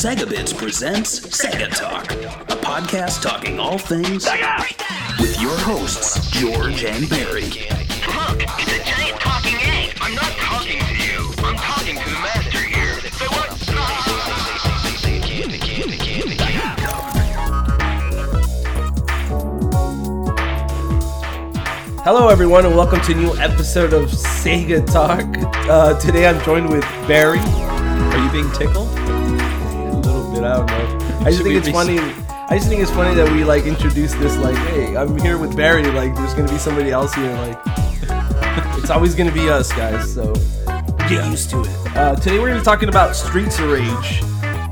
Sega Bits presents Sega Talk, a podcast talking all things Sega! with your hosts, George and Barry. Look, it's a giant talking egg. I'm not talking to you. I'm talking to the master here. Say what? Hello, everyone, and welcome to a new episode of Sega Talk. Uh, today I'm joined with Barry. Are you being tickled? Bit, I don't know. I just think it's funny. I just think it's funny that we like introduce this like, hey, I'm here with Barry. Like, there's gonna be somebody else here. Like, it's always gonna be us guys. So get used to it. Uh, today we're gonna be talking about Streets of Rage.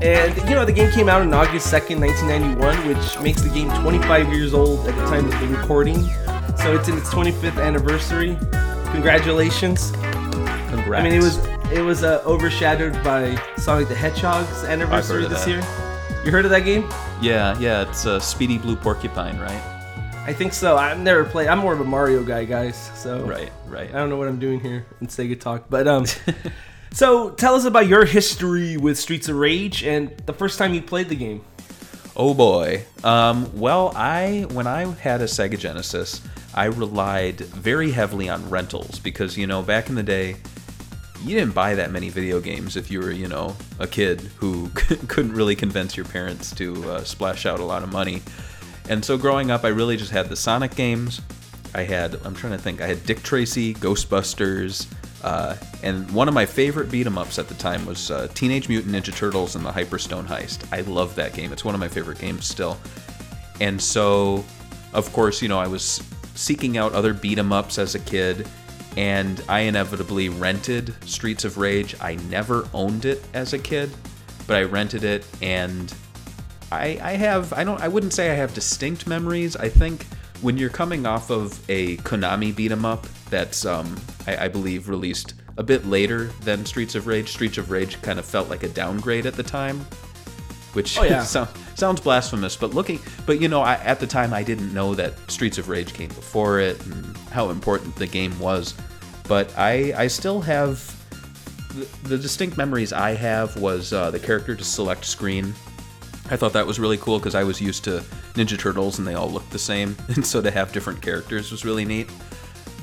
And you know the game came out on August 2nd, 1991, which makes the game 25 years old at the time of the recording. So it's in its 25th anniversary. Congratulations! Congrats. I mean, it was it was uh, overshadowed by Sonic the Hedgehog's anniversary this that. year. You heard of that game? Yeah, yeah. It's a Speedy Blue Porcupine, right? I think so. I've never played. I'm more of a Mario guy, guys. So Right, right. I don't know what I'm doing here in Sega Talk, but um. so tell us about your history with Streets of Rage and the first time you played the game. Oh boy. Um, well, I when I had a Sega Genesis, I relied very heavily on rentals because you know back in the day, you didn't buy that many video games if you were you know a kid who couldn't really convince your parents to uh, splash out a lot of money. And so growing up, I really just had the Sonic games. I had I'm trying to think. I had Dick Tracy, Ghostbusters. Uh, and one of my favorite beat 'em ups at the time was uh, Teenage Mutant Ninja Turtles and the Hyperstone Heist. I love that game. It's one of my favorite games still. And so, of course, you know, I was seeking out other beat 'em ups as a kid, and I inevitably rented Streets of Rage. I never owned it as a kid, but I rented it, and I, I have I don't I wouldn't say I have distinct memories. I think when you're coming off of a Konami beat 'em up that's um, I, I believe released a bit later than Streets of Rage. Streets of Rage kind of felt like a downgrade at the time, which Oh, yeah. sound, sounds blasphemous. But looking, but you know, I, at the time I didn't know that Streets of Rage came before it and how important the game was. But I I still have the, the distinct memories I have was uh, the character to select screen. I thought that was really cool because I was used to Ninja Turtles and they all looked the same, and so to have different characters was really neat.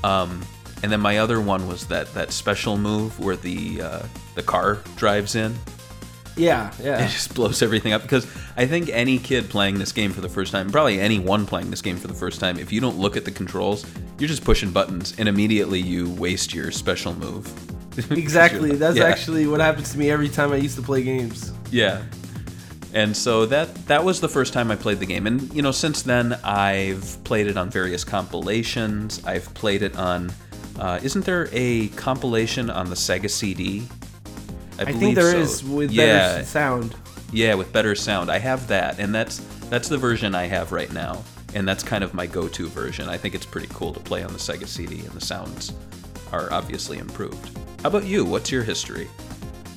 Um, and then my other one was that that special move where the uh, the car drives in Yeah, yeah. it just blows everything up because I think any kid playing this game for the first time, probably anyone playing this game for the first time, if you don't look at the controls, you're just pushing buttons and immediately you waste your special move. Exactly. That's Yeah. actually what happens to me every time I used to play games. Yeah. And so that that was the first time I played the game. And you know, since then I've played it on various compilations. I've played it on uh, isn't there a compilation on the Sega CD? I, think believe there so. is with yeah, better sound. Yeah, with better sound. I have that, and that's that's the version I have right now, and that's kind of my go-to version. I think it's pretty cool to play on the Sega CD, and the sounds are obviously improved. How about you? What's your history?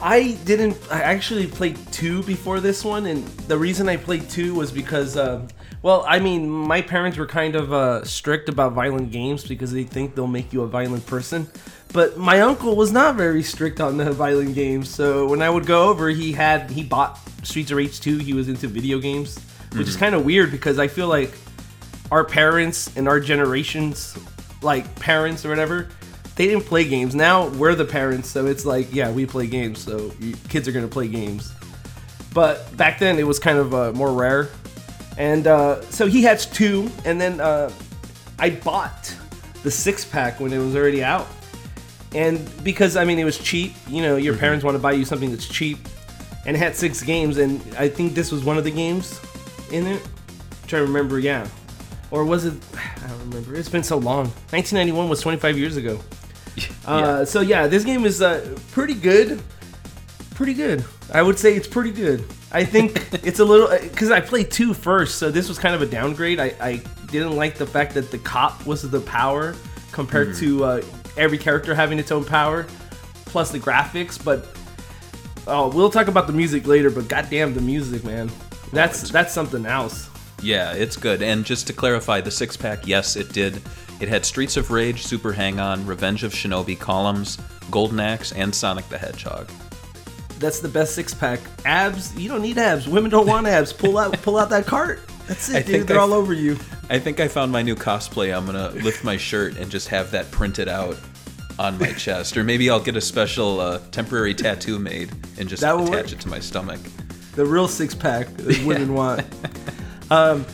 I didn't. I actually played two before this one, and the reason I played two was because, uh, well, I mean, my parents were kind of uh, strict about violent games because they think they'll make you a violent person. But my uncle was not very strict on the violent games, so when I would go over, he had he bought Streets of Rage 2. He was into video games, which is kind of weird because I feel like our parents and our generations, like parents or whatever, they didn't play games. Now we're the parents, so it's like, yeah, we play games, so kids are gonna play games. But back then, it was kind of uh, more rare, and uh, so he had two, and then uh, I bought the six pack when it was already out, and because I mean it was cheap, you know, your parents want to buy you something that's cheap, and it had six games, and I think this was one of the games in it. I'm trying to remember, yeah. Or was it? I don't remember. It's been so long. 1991 was 25 years ago. Uh, so yeah, this game is uh, pretty good. Pretty good. I would say it's pretty good. I think it's a little uh, because I played two first, so this was kind of a downgrade. I, I didn't like the fact that the cop was the power compared hmm. to uh, every character having its own power, plus the graphics. But oh, we'll talk about the music later. But goddamn, the music, man, that's that's something else. Yeah, it's good. And just to clarify, the six pack, yes, it did. It had Streets of Rage, Super Hang On, Revenge of Shinobi, Columns, Golden Axe, and Sonic the Hedgehog. That's the best six pack. Abs, you don't need abs. Women don't want abs. Pull out, pull out that cart. That's it, I dude. think They're I- all over you. I think I found my new cosplay. I'm gonna lift my shirt and just have that printed out on my chest, or maybe I'll get a special uh, temporary tattoo made and just attach work. it to my stomach. The real six pack that women want. Um,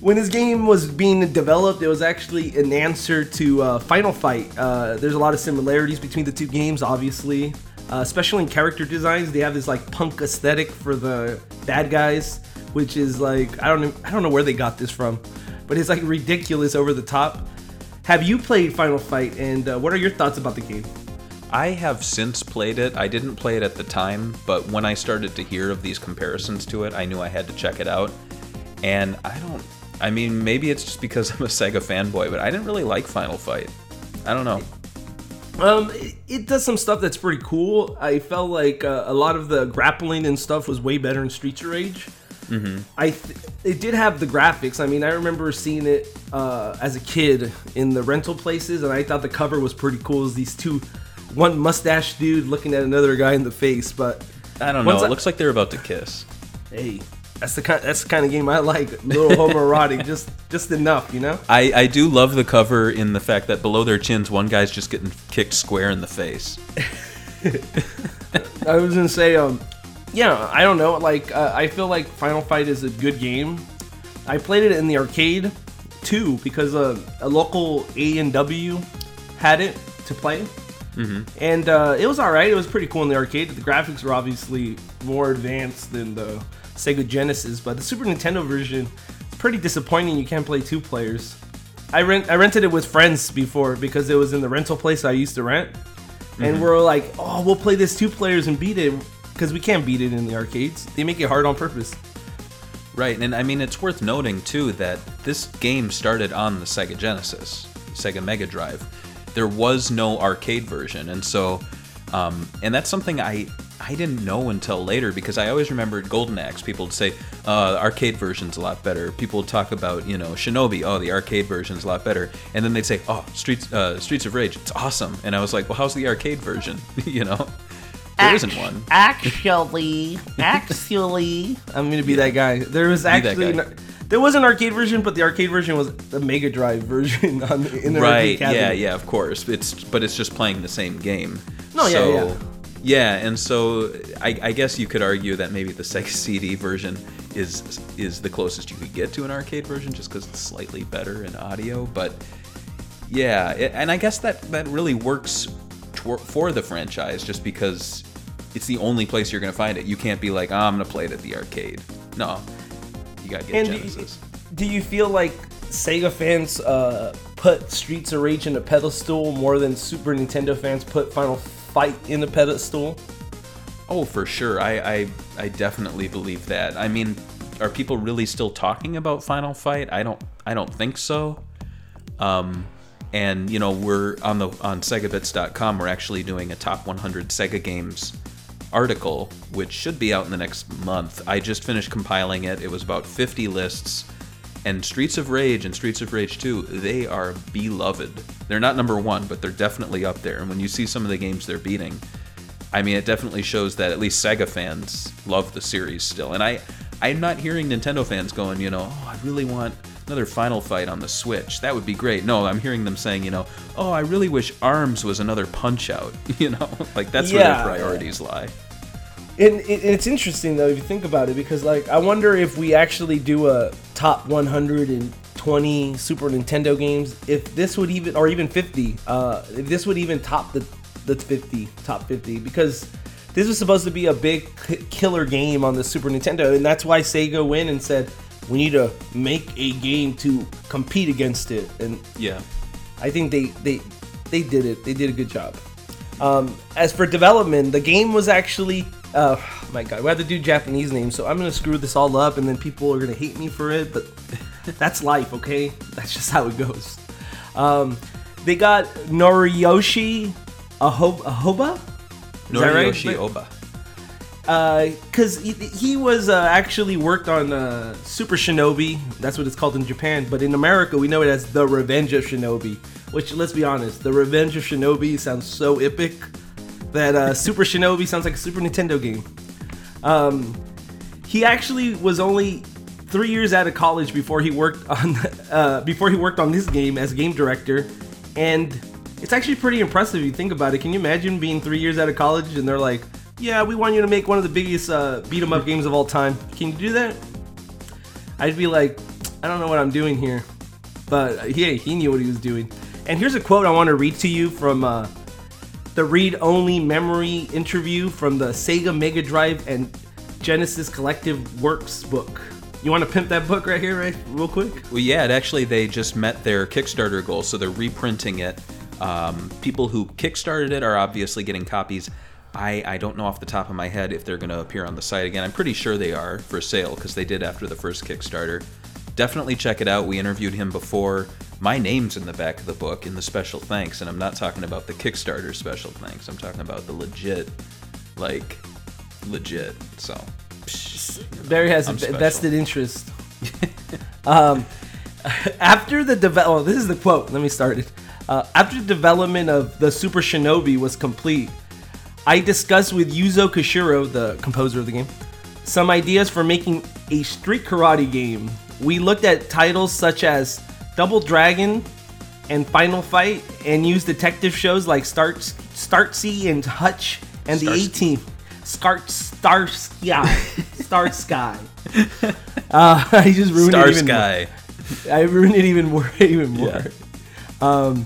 when this game was being developed, it was actually an answer to uh, Final Fight. Uh, there's a lot of similarities between the two games, obviously, uh, especially in character designs. They have this like punk aesthetic for the bad guys, which is like I don't know, I don't know where they got this from, but it's like ridiculous, over the top. Have you played Final Fight, and uh, what are your thoughts about the game? I have since played it. I didn't play it at the time, but when I started to hear of these comparisons to it, I knew I had to check it out. And I don't. I mean, maybe it's just because I'm a Sega fanboy, but I didn't really like Final Fight. I don't know. Um, it, it does some stuff that's pretty cool. I felt like uh, a lot of the grappling and stuff was way better in Streets of Rage. Mm-hmm. I th- it did have the graphics. I mean, I remember seeing it uh, as a kid in the rental places, and I thought the cover was pretty cool. Is these two, one mustache dude looking at another guy in the face. But I don't know. It I- looks like they're about to kiss. hey, that's the kind that's the kind of game I like. Little homoerotic, just just enough, you know. I, I do love the cover in the fact that below their chins, one guy's just getting kicked square in the face. I was gonna say, um, yeah, I don't know. Like, uh, I feel like Final Fight is a good game. I played it in the arcade too because uh, a local A and W had it to play, mm-hmm. and uh, it was all right. It was pretty cool in the arcade. The graphics were obviously more advanced than the Sega Genesis, but the Super Nintendo version is pretty disappointing. You can't play two players. I rent I rented it with friends before because it was in the rental place I used to rent and we're like, oh, we'll play this two players and beat it because we can't beat it in the arcades. They make it hard on purpose. Right, and I mean, it's worth noting too that this game started on the Sega Genesis, Sega Mega Drive. There was no arcade version, and so, um, and that's something I I didn't know until later because I always remembered Golden Axe. People would say, uh, the arcade version's a lot better. People would talk about, you know, Shinobi, oh, the arcade version's a lot better. And then they'd say, oh, Streets, uh, Streets of Rage, it's awesome. And I was like, well, how's the arcade version? you know? There isn't one. Actually, actually, I'm gonna be that guy. There was actually an- there was an arcade version, but the arcade version was the Mega Drive version on the, in the right arcade cabinet. yeah yeah of course it's but it's just playing the same game No, so, yeah. yeah and so I, I guess you could argue that maybe the Sega CD version is is the closest you could get to an arcade version just because it's slightly better in audio but yeah it, and I guess that that really works for the franchise just because it's the only place you're gonna find it. You can't be like oh, I'm gonna play it at the arcade. No. You gotta get And Genesis. do you feel like Sega fans uh, put Streets of Rage in a pedestal more than Super Nintendo fans put Final Fight in a pedestal? Oh, for sure. I, I I definitely believe that. I mean, are people really still talking about Final Fight? I don't I don't think so. Um, and you know, we're on the on SegaBits.com. We're actually doing a top 100 Sega games article, which should be out in the next month. I just finished compiling it. It was about 50 lists. And Streets of Rage and Streets of Rage 2, they are beloved. They're not number one, but they're definitely up there. And when you see some of the games they're beating, I mean, it definitely shows that at least Sega fans love the series still. And I, I'm not hearing Nintendo fans going, you know, oh, I really want another Final Fight on the Switch. That would be great. No, I'm hearing them saying, you know, oh, I really wish Arms was another Punch Out. You know, like that's where their priorities lie. And it, it's interesting though if you think about it because like I wonder if we actually do a top 120 Super Nintendo games if this would even or even 50 uh if this would even top the the 50 top 50 because this was supposed to be a big k- killer game on the Super Nintendo and that's why Sega went and said we need to make a game to compete against it and Yeah. I think they they they did it. They did a good job. Um, as for development, the game was actually uh, my God, we have to do Japanese names, so I'm gonna screw this all up, and then people are gonna hate me for it. But that's life, okay? That's just how it goes. Um, they got Noriyoshi Aho- Ahoba. That right? Oba. because he, he was uh, actually worked on uh, Super Shinobi. That's what it's called in Japan. But in America, we know it as The Revenge of Shinobi. Which, let's be honest, The Revenge of Shinobi sounds so epic. That uh, Super Shinobi sounds like a Super Nintendo game. Um, he actually was only three years out of college before he worked on uh, before he worked on this game as game director, and it's actually pretty impressive if you think about it. Can you imagine being three years out of college and they're like, "Yeah, we want you to make one of the biggest uh, beat 'em up games of all time. Can you do that?" I'd be like, "I don't know what I'm doing here," but yeah, he knew what he was doing. And here's a quote I want to read to you from uh, the read-only memory interview from the Sega Mega Drive and Genesis Collective Works book. You want to pimp that book right here, right, real quick? Well, yeah, it actually they just met their Kickstarter goal, so they're reprinting it. Um, people who kickstarted it are obviously getting copies. I, I don't know off the top of my head if they're going to appear on the site again. I'm pretty sure they are for sale because they did after the first Kickstarter. Definitely check it out. We interviewed him before. My name's in the back of the book in the special thanks, and I'm not talking about the Kickstarter special thanks. I'm talking about the legit, like, legit. So, Barry has a I'm special. vested interest. um, after the develop, oh, this is the quote. Let me start it. Uh, after the development of the Super Shinobi was complete, I discussed with Yuzo Koshiro, the composer of the game, some ideas for making a street karate game. We looked at titles such as Double Dragon and Final Fight, and use detective shows like Start Startsy and Hutch and the A Starsky. Team. Start Star Sky, Star Sky. Uh, I just ruined Star it even Sky. More. I ruined it even more, even more. Um,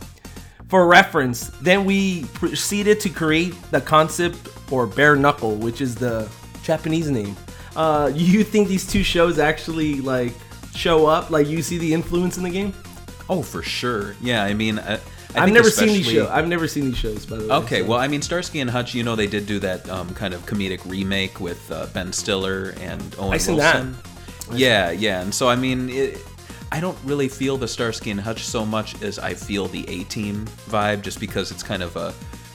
for reference, then we proceeded to create the concept or bare knuckle, which is the Japanese name. Uh, you think these two shows actually like show up? Like you see the influence in the game? Oh, for sure. Yeah, I mean, I, I I've never seen these shows. I've never seen these shows, by the way. Okay, so- well, I mean, Starsky and Hutch, you know, they did do that um, kind of comedic remake with uh, Ben Stiller and Owen I seen that. Yeah, yeah, and so I mean, it, I don't really feel the Starsky and Hutch so much as I feel the A Team vibe, just because it's kind of a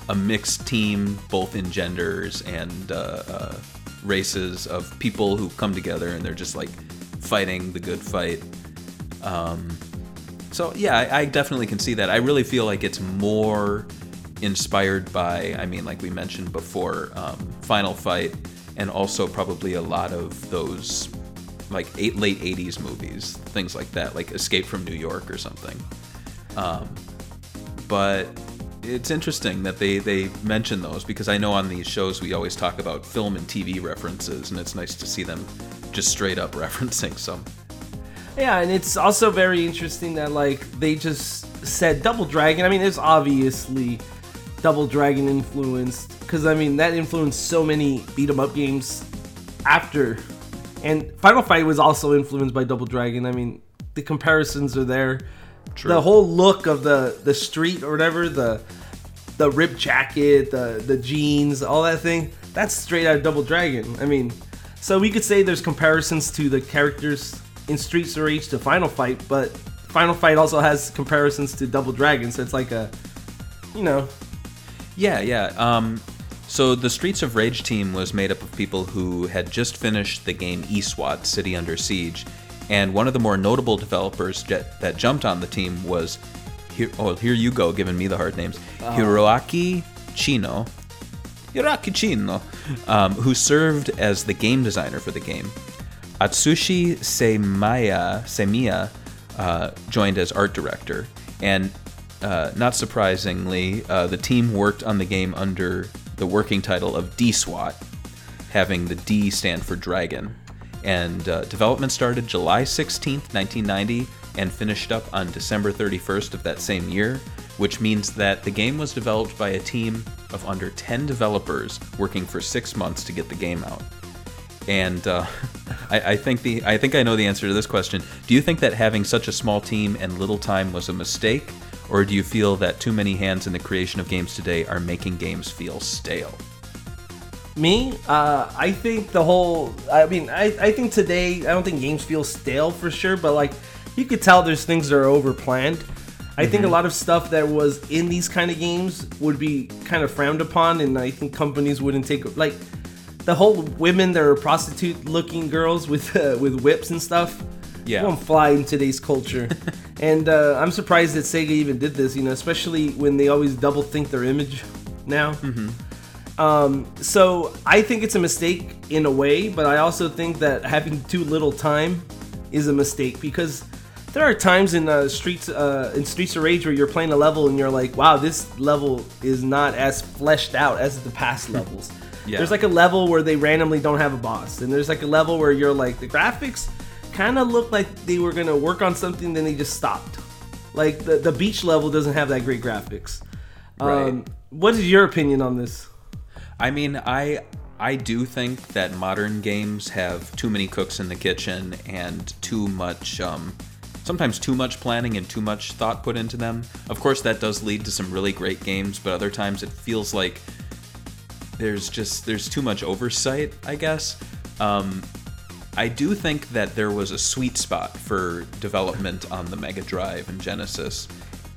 a mixed team, both in genders and uh, uh, races of people who come together and they're just like fighting the good fight. Um, so yeah, I, I definitely can see that. I really feel like it's more inspired by, I mean, like we mentioned before, um, Final Fight, and also probably a lot of those like eight, late '80s movies, things like that, like Escape from New York or something. Um, but it's interesting that they they mention those because I know on these shows we always talk about film and TV references, and it's nice to see them just straight up referencing some. Yeah, and it's also very interesting that like they just said Double Dragon. I mean, it's obviously Double Dragon influenced because I mean that influenced so many beat 'em up games after, and Final Fight was also influenced by Double Dragon. I mean, the comparisons are there. True. The whole look of the the street or whatever the the ripped jacket, the the jeans, all that thing. That's straight out of Double Dragon. I mean, so we could say there's comparisons to the characters in Streets of Rage to Final Fight, but Final Fight also has comparisons to Double Dragon. So it's like a, you know, Yeah, yeah. Um, so the Streets of Rage team was made up of people who had just finished the game eSWAT, City Under Siege, and one of the more notable developers that, that jumped on the team was, here, oh, here you go, giving me the hard names, Hiroaki Chino. Hiroaki Chino, um, who served as the game designer for the game. Atsushi Semaya, Semiya uh, joined as art director, and uh, not surprisingly, uh, the team worked on the game under the working title of D-SWAT, having the D stand for dragon. And uh, development started July 16th, 1990, and finished up on December 31st of that same year, which means that the game was developed by a team of under 10 developers working for six months to get the game out. And uh, I, I think the I think I know the answer to this question. Do you think that having such a small team and little time was a mistake, or do you feel that too many hands in the creation of games today are making games feel stale? Me, uh, I think the whole. I mean, I, I think today, I don't think games feel stale for sure, but like, you could tell there's things that are over planned. I think a lot of stuff that was in these kind of games would be kind of frowned upon, and I think companies wouldn't take like the whole women that are prostitute looking girls with uh, with whips and stuff. Yeah. won't fly in today's culture, and uh, I'm surprised that Sega even did this. You know, especially when they always double think their image now. So I think it's a mistake in a way, but I also think that having too little time is a mistake because there are times in uh, streets uh, in Streets of Rage where you're playing a level and you're like, wow, this level is not as fleshed out as the past levels. Yeah. There's like a level where they randomly don't have a boss, and there's like a level where you're like the graphics kind of look like they were gonna work on something, then they just stopped. Like the the beach level doesn't have that great graphics. Um, what is your opinion on this? I mean, I I do think that modern games have too many cooks in the kitchen and too much um, sometimes too much planning and too much thought put into them. Of course, that does lead to some really great games, but other times it feels like there's just there's too much oversight, I guess. Um, I do think that there was a sweet spot for development on the Mega Drive and Genesis.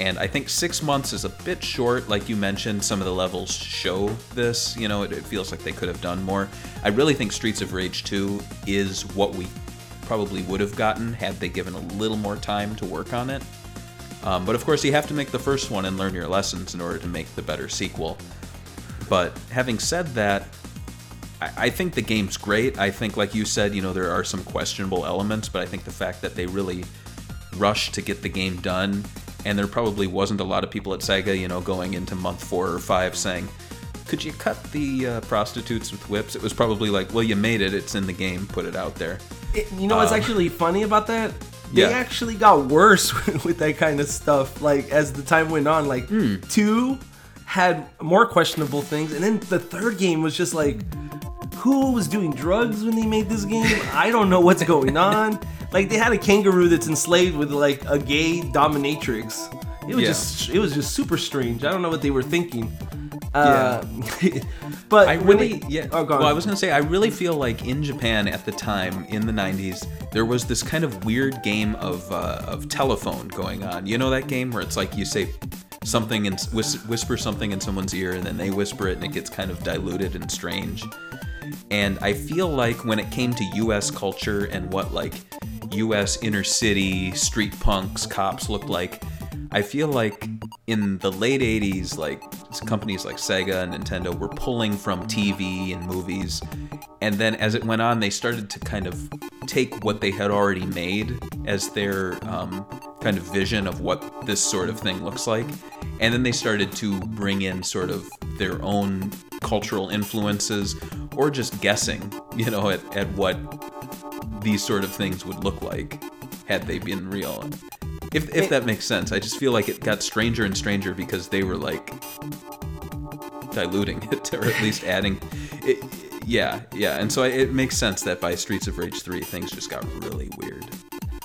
And I think six months is a bit short. Like you mentioned, some of the levels show this. You know, it, it feels like they could have done more. I really think Streets of Rage 2 is what we probably would have gotten had they given a little more time to work on it. Um, but of course, you have to make the first one and learn your lessons in order to make the better sequel. But having said that, I, I think the game's great. I think, like you said, you know, there are some questionable elements, but I think the fact that they really rushed to get the game done, and there probably wasn't a lot of people at Sega, you know, going into month four or five saying, could you cut the uh, prostitutes with whips? It was probably like, well, you made it. It's in the game. Put it out there. It- you know what's Um, actually funny about that? They Yeah. actually got worse with that kind of stuff. Like as the time went on, like Hmm. two had more questionable things, and then the third game was just like, who was doing drugs when they made this game? I don't know what's going on. Like they had a kangaroo that's enslaved with like a gay dominatrix. It was Yeah. just it was just super strange. I don't know what they were thinking. Uh, but I when really, it- yeah. Oh, well, I was gonna say, I really feel like in Japan at the time in the '90s, there was this kind of weird game of uh, of telephone going on. You know that game where it's like you say something and whis- whisper something in someone's ear, and then they whisper it, and it gets kind of diluted and strange. And I feel like when it came to U.S. culture and what like U.S. inner city street punks, cops looked like, I feel like in the late 80s, like companies like Sega and Nintendo were pulling from TV and movies. And then as it went on, they started to kind of take what they had already made as their um, kind of vision of what this sort of thing looks like. And then they started to bring in sort of their own cultural influences or just guessing, you know, at, at what these sort of things would look like had they been real. If, if that makes sense. I just feel like it got stranger and stranger because they were like diluting it or at least adding it, yeah, yeah. And so it makes sense that by Streets of Rage 3 things just got really weird.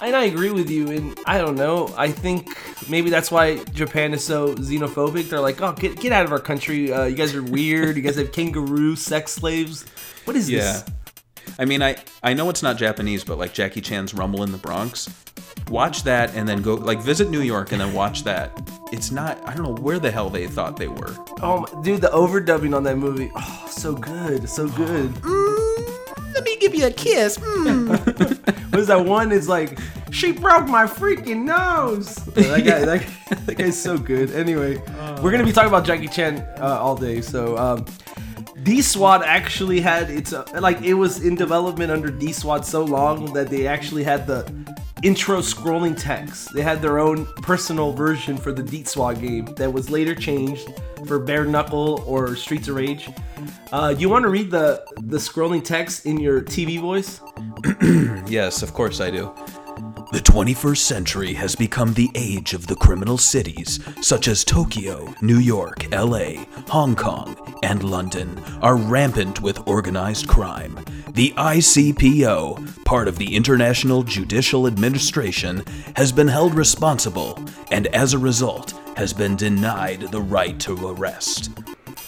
And I agree with you, and I don't know. I think maybe that's why Japan is so xenophobic. They're like, "Oh, get get out of our country! Uh, you guys are weird. You guys have kangaroo sex slaves. What is Yeah. this?" I mean, I I know it's not Japanese, but like Jackie Chan's Rumble in the Bronx, watch that and then go like visit New York and then watch that. It's not. I don't know where the hell they thought they were. Oh, dude, the overdubbing on that movie, oh, so good, so good. Let me give you a kiss. What is that one? It's like, she broke my freaking nose. that guy, that, guy- that guy's so good. Anyway, we're gonna be talking about Jackie Chan uh, all day. So, um, D SWAT actually had its uh, like it was in development under D SWAT so long that they actually had the intro scrolling text. They had their own personal version for the D SWAT game that was later changed for Bare Knuckle or Streets of Rage. Uh, you want to read the the scrolling text in your TV voice? Yes, of course I do. The 21st century has become the age of the criminal cities, such as Tokyo, New York, LA, Hong Kong, and London, are rampant with organized crime. The ICPO, part of the International Judicial Administration, has been held responsible and as a result has been denied the right to arrest.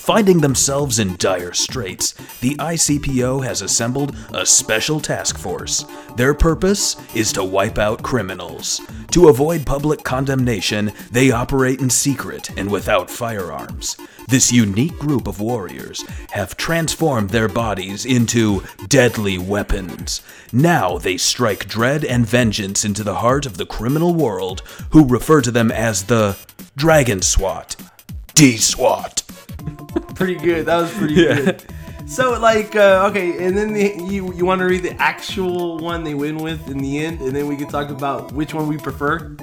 Finding themselves in dire straits, the ICPO has assembled a special task force. Their purpose is to wipe out criminals. To avoid public condemnation, they operate in secret and without firearms. This unique group of warriors have transformed their bodies into deadly weapons. Now they strike dread and vengeance into the heart of the criminal world, who refer to them as the Dragon SWAT. D SWAT. Pretty good. That was pretty good. So like uh, okay, and then the, you you want to read the actual one they win with in the end, and then we can talk about which one we prefer.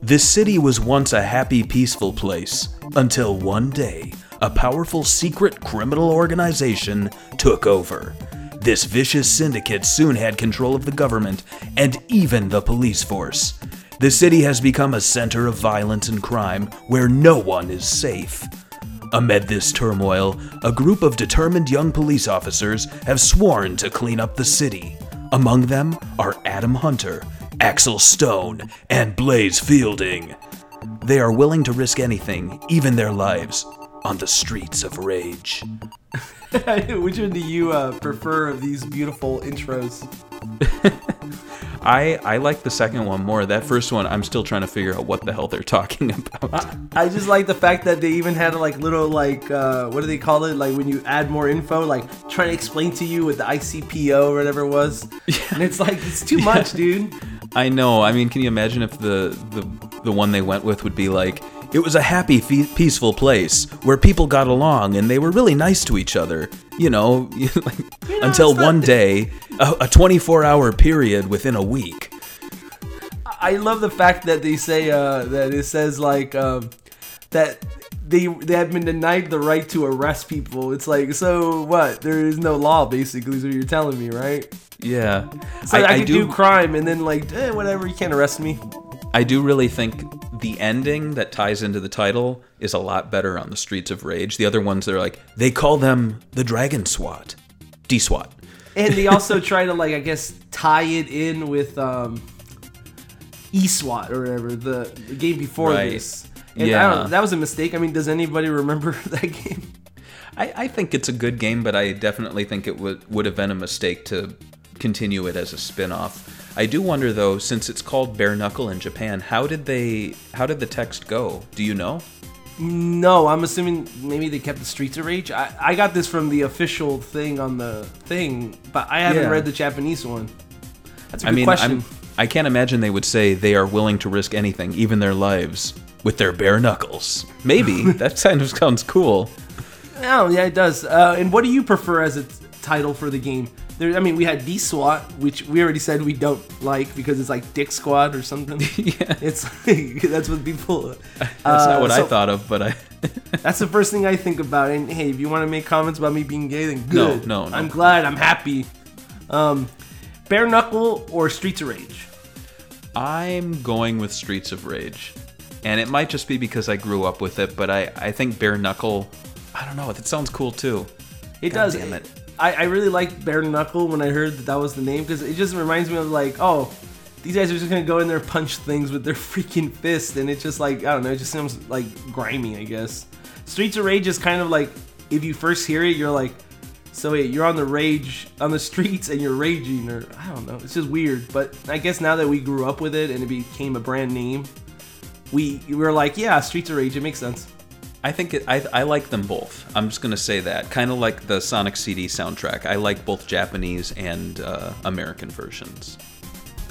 This city was once a happy, peaceful place until one day a powerful secret criminal organization took over. This vicious syndicate soon had control of the government and even the police force. The city has become a center of violence and crime where no one is safe. Amid this turmoil, a group of determined young police officers have sworn to clean up the city. Among them are Adam Hunter, Axel Stone, and Blaze Fielding. They are willing to risk anything, even their lives, on the streets of rage. which one do you uh, prefer of these beautiful intros? I I like the second one more. That first one, I'm still trying to figure out what the hell they're talking about. I just like the fact that they even had like little like uh, what do they call it? Like when you add more info, like trying to explain to you what the ICPO or whatever it was, and it's like it's too much, dude. I know. I mean, can you imagine if the the the one they went with would be like, It was a happy, fe- peaceful place where people got along and they were really nice to each other. You know, like, until it's not- one day, a 24 hour period within a week. I love the fact that they say uh, that it says like um, that they they have been denied the right to arrest people. It's like so what? There is no law basically. Is what you're telling me, right? yeah. So I, could do, crime and then like eh, whatever. You can't arrest me. I do really think the ending that ties into the title is a lot better on the Streets of Rage. The other ones, they're like, They call them the Dragon SWAT. D SWAT. And they also try to like I guess tie it in with um eSWAT or whatever the, the game before Right. this. And I Yeah. don't, that was a mistake. I mean, does anybody remember that game? I, I think it's a good game, but I definitely think it would would have been a mistake to continue it as a spin-off. I do wonder though, since it's called Bare Knuckle in Japan, how did they how did the text go? Do you know? No, I'm assuming maybe they kept the Streets of Rage. I, I got this from the official thing on the thing, but I haven't Yeah. read the Japanese one. That's a good mean, question. I'm, I can't imagine they would say they are willing to risk anything, even their lives, with their bare knuckles. Maybe that kind of sounds cool. Oh, yeah, it does. Uh, and what do you prefer as a t- title for the game? There, I mean, we had D SWAT, which we already said we don't like because it's like Dick Squad or something. yeah, It's that's what people. that's not what I thought of, but I. That's the first thing I think about. And hey, if you want to make comments about me being gay, then No, good. no, no. I'm glad. I'm happy. Um, bare knuckle or Streets of Rage? I'm going with Streets of Rage. And it might just be because I grew up with it, but I, I think Bare Knuckle, I don't know, It sounds cool too. It God does. damn it. I, I really like bare knuckle when I heard that that was the name because it just reminds me of like, oh, these guys are just gonna go in there punch things with their freaking fist, and it's just like I don't know, it just seems like grimy, I guess. Streets of Rage is kind of like if you first hear it, you're like, so wait, you're on the rage on the streets and you're raging, or I don't know, it's just weird. But I guess now that we grew up with it and it became a brand name, we we were like, yeah, Streets of Rage, it makes sense. I think it, I, I like them both. I'm just going to say that. Kind of like the Sonic CD soundtrack. I like both Japanese and uh, American versions.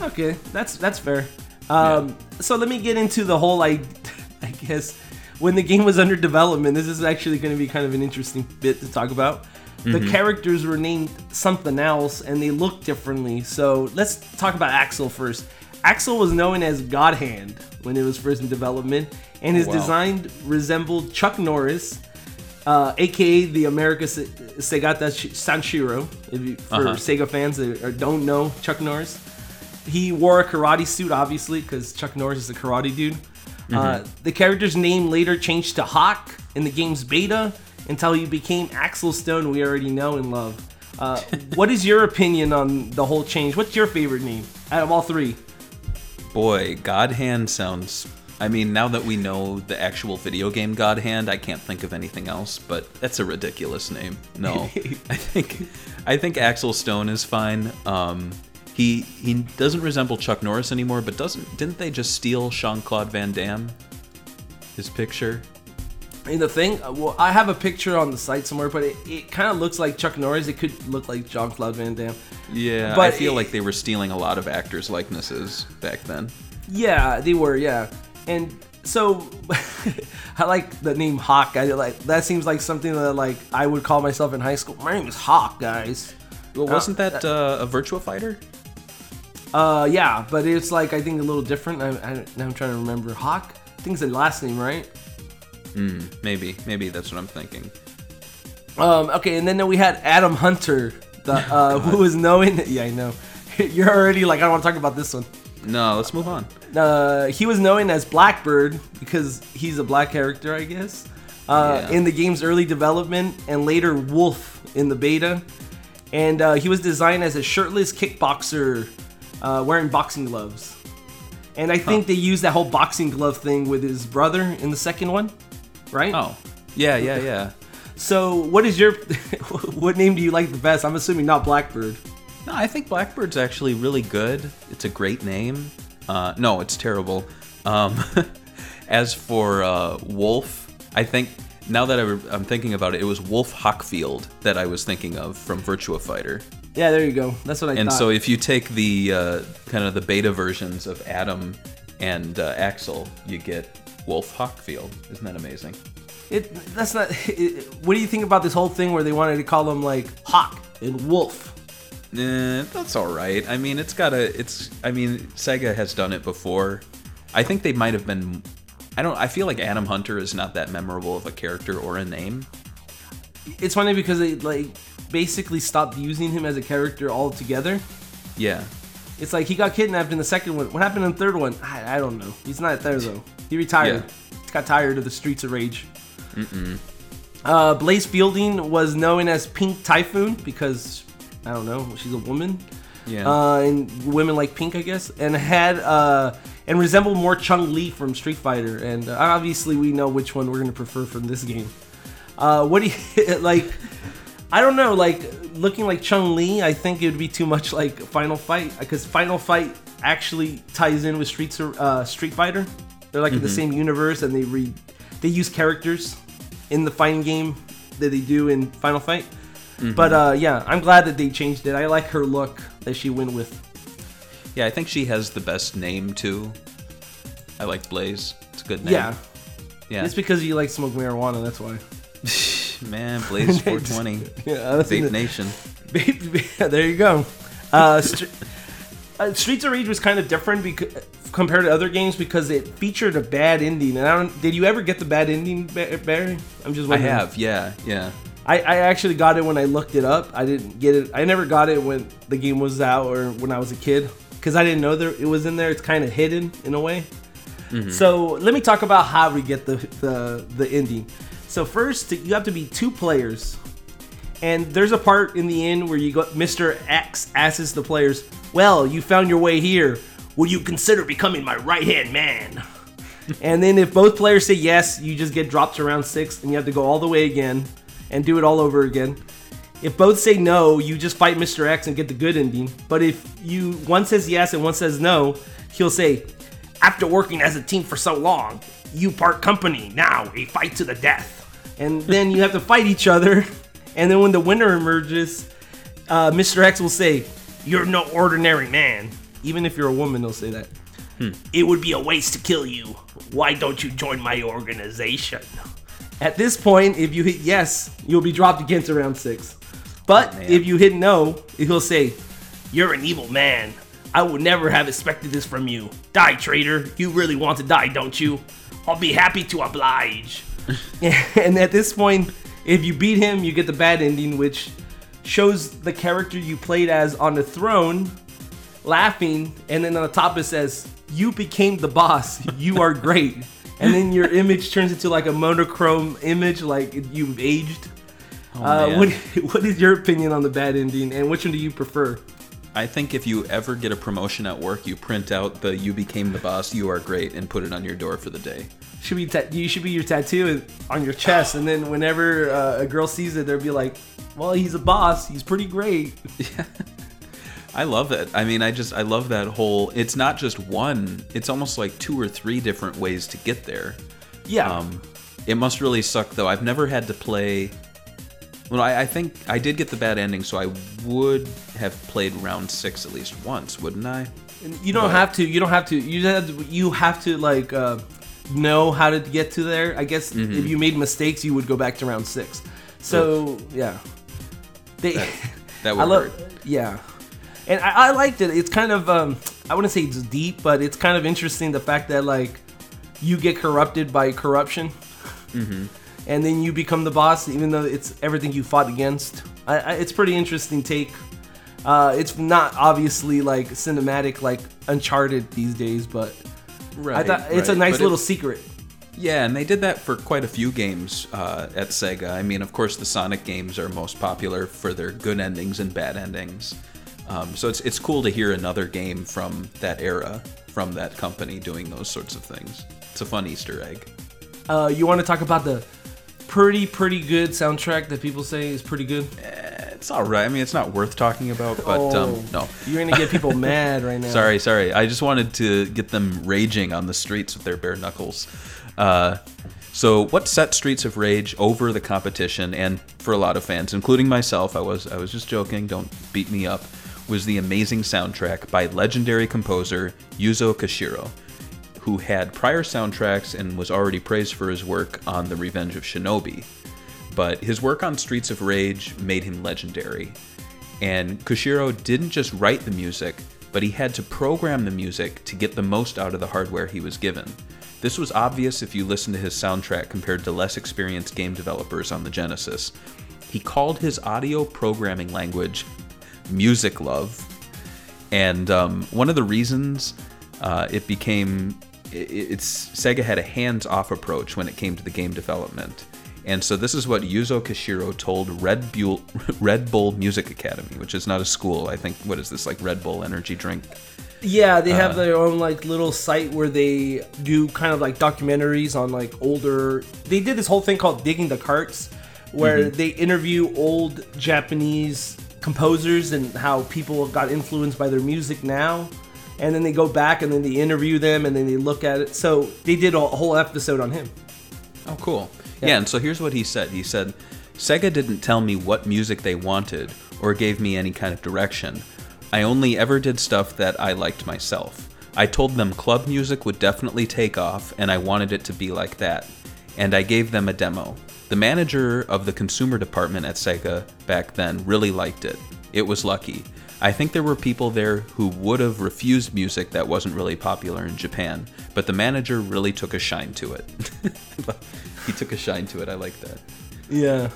Okay, that's that's fair. Um, So let me get into the whole I, I guess when the game was under development. This is actually going to be kind of an interesting bit to talk about. The characters were named something else and they looked differently. So let's talk about Axel first. Axel was known as God Hand when it was first in development, and his Wow. design resembled Chuck Norris, uh, aka the America Se- Segata Sh- Sanshiro. If you, for Uh-huh. Sega fans that don't know Chuck Norris, he wore a karate suit, obviously, because Chuck Norris is a karate dude. Uh, the character's name later changed to Hawk in the game's beta until he became Axel Stone, we already know and love. Uh, what is your opinion on the whole change? What's your favorite name out of all three? Boy, God Hand sounds. I mean, now that we know the actual video game God Hand, I can't think of anything else. But that's a ridiculous name. No, I think I think Axel Stone is fine. Um, he he doesn't resemble Chuck Norris anymore, but doesn't didn't they just steal Jean Claude Van Damme? His picture. And the thing, well, I have a picture on the site somewhere, but it, it kind of looks like Chuck Norris. It could look like Jean Claude Van Damme. Yeah, I feel it- like they were stealing a lot of actors' likenesses back then. Yeah, they were. Yeah, and so I like the name Hawk. I like that seems like something that like I would call myself in high school. My name is Hawk, guys. Well, wasn't that uh, a Virtua Fighter? Uh, yeah, but it's like I think a little different. I, I, now I'm trying to remember. Hawk. I think it's the last name, right? Hmm, maybe, maybe that's what I'm thinking. Um, okay, and then we had Adam Hunter, the uh, who was known. Yeah, I know. You're already like I don't want to talk about this one. No, let's move on. Uh, he was known as Blackbird because he's a black character, I guess. Uh, Yeah. In the game's early development, and later Wolf in the beta, and uh, he was designed as a shirtless kickboxer uh, wearing boxing gloves. And I think they used that whole boxing glove thing with his brother in the second one, right? Oh, yeah, yeah, yeah. So, what is your what name do you like the best? I'm assuming not Blackbird. No, I think Blackbird's actually really good. It's a great name. Uh, no, it's terrible. Um, as for uh, Wolf, I think now that I'm thinking about it, it was Wolf Hawkfield that I was thinking of from Virtua Fighter. Yeah, there you go. That's what I And thought. so if you take the uh, kind of the beta versions of Adam and uh, Axel, you get Wolf Hawkfield. Isn't that amazing? It that's not. It, what do you think about this whole thing where they wanted to call them like Hawk and Wolf? Eh, that's all right. I mean, it's got a. It's. I mean, Sega has done it before. I think they might have been. I don't. I feel like Adam Hunter is not that memorable of a character or a name. It's funny because they like basically stopped using him as a character altogether. Yeah. It's like he got kidnapped in the second one. What happened in the third one? I, I don't know. He's not there though. He retired. Yeah. Got tired of the streets of rage. Mm-mm. Uh, Blaze Fielding was known as Pink Typhoon because I don't know. She's a woman. Yeah. uh, and women like pink, I guess, and had uh, and resembled more Chung Li from Street Fighter, and uh, obviously we know which one we're gonna prefer from this game. Uh, what do you like? I don't know, like looking like Chung Li, I think it would be too much like Final Fight because Final Fight actually ties in with Street uh, Street Fighter. They're like in the same universe, and they re they use characters in the fighting game that they do in Final Fight. But uh, yeah, I'm glad that they changed it. I like her look that she went with. yeah. I think she has the best name too. I like Blaze. It's a good name. Yeah, Yeah. it's because you like smoke marijuana. That's why. Man, Blaze 420. Yeah, that's Vape Nation. there you go. Uh, Str- uh, Streets of Rage was kind of different because compared to other games because it featured a bad ending. And I don't. Did you ever get the bad ending, Ba- Barry? I'm just. I have. Yeah. Yeah. I, I actually got it when I looked it up. I didn't get it. I never got it when the game was out or when I was a kid because I didn't know there it was in there. It's kind of hidden in a way. Mm-hmm. So let me talk about how we get the the the ending. So first, you have to be two players, and there's a part in the end where you go. Mr. X asks the players, "Well, you found your way here. Would you consider becoming my right hand man?" and then if both players say yes, you just get dropped to round six, and you have to go all the way again and do it all over again. If both say no, you just fight Mr. X and get the good ending. But if you one says yes and one says no, he'll say, "After working as a team for so long, you part company. Now a fight to the death." And then you have to fight each other. And then when the winner emerges, uh, Mr. X will say, "You're no ordinary man." Even if you're a woman, they'll say that. It would be a waste to kill you. Why don't you join my organization? At this point, if you hit yes, you'll be dropped again to round six. But oh, man. if you hit no, he'll say, You're an evil man. I would never have expected this from you. Die, traitor. You really want to die, don't you? I'll be happy to oblige. and at this point, if you beat him, you get the bad ending, which shows the character you played as on the throne laughing, and then on the top it says, "You became the boss. You are great." and then your image turns into like a monochrome image, like you've aged. uh, Oh, man. what What is your opinion on the bad ending, and which one do you prefer? I think if you ever get a promotion at work, you print out the "You became the boss, you are great" and put it on your door for the day. Should be ta- you should be your tattoo on your chest, and then whenever uh, a girl sees it, they'll be like, "Well, he's a boss. He's pretty great." I love it. I mean, I just I love that whole. It's not just one. It's almost like two or three different ways to get there. Yeah. Um, it must really suck though. I've never had to play. Well, I, I think I did get the bad ending, so I would have played round six at least once, wouldn't I? You don't But- have to. You don't have to. You have to. You have to like. Uh, know how to get to there. I guess Mm-hmm. if you made mistakes, you would go back to round six. So yeah, they. That would I love, hurt. yeah, and I, I liked it. It's kind of um, I wouldn't say it's deep, but it's kind of interesting the fact that like you get corrupted by corruption, Mm-hmm. and then you become the boss, even though it's everything you fought against. I, I, it's pretty interesting take. Uh, it's not obviously like cinematic like Uncharted these days, but I thought it's a nice But little it- secret. Yeah, and they did that for quite a few games uh, at Sega. I mean, of course, the Sonic games are most popular for their good endings and bad endings. Um, so it's it's cool to hear another game from that era, from that company, doing those sorts of things. It's a fun Easter egg. Uh, you want to talk about the pretty pretty good soundtrack that people say is pretty good? It's all right. I mean, it's not worth talking about, but Oh, um, no. you're gonna get people mad right now. Sorry, sorry. I just wanted to get them raging on the streets with their bare knuckles. Uh, so, what set Streets of Rage over the competition, and for a lot of fans, including myself, I was I was just joking. Don't beat me up. Was the amazing soundtrack by legendary composer Yuzo Koshiro, who had prior soundtracks and was already praised for his work on The Revenge of Shinobi. But his work on Streets of Rage made him legendary. And Koshiro didn't just write the music, but he had to program the music to get the most out of the hardware he was given. This was obvious if you listen to his soundtrack compared to less experienced game developers on the Genesis. He called his audio programming language Music Love, and um, one of the reasons uh, it became it's Sega had a hands-off approach when it came to the game development. And so this is what Yuzo Koshiro told Red Bull, Red Bull Music Academy, which is not a school. I think what is this like Red Bull energy drink? Yeah, they Uh, have their own like little site where they do kind of like documentaries on like older. They did this whole thing called digging the carts, where Mm-hmm. they interview old Japanese composers and how people got influenced by their music now, and then they go back and then they interview them and then they look at it. So they did a whole episode on him. Oh, cool. Yeah. and so here's what he said. He said, Sega didn't tell me what music they wanted or gave me any kind of direction. I only ever did stuff that I liked myself. I told them club music would definitely take off, and I wanted it to be like that. And I gave them a demo. The manager of the consumer department at Sega back then really liked it. It was lucky. I think there were people there who would have refused music that wasn't really popular in Japan, but the manager really took a shine to it. he took a shine to it. I like that. Yeah.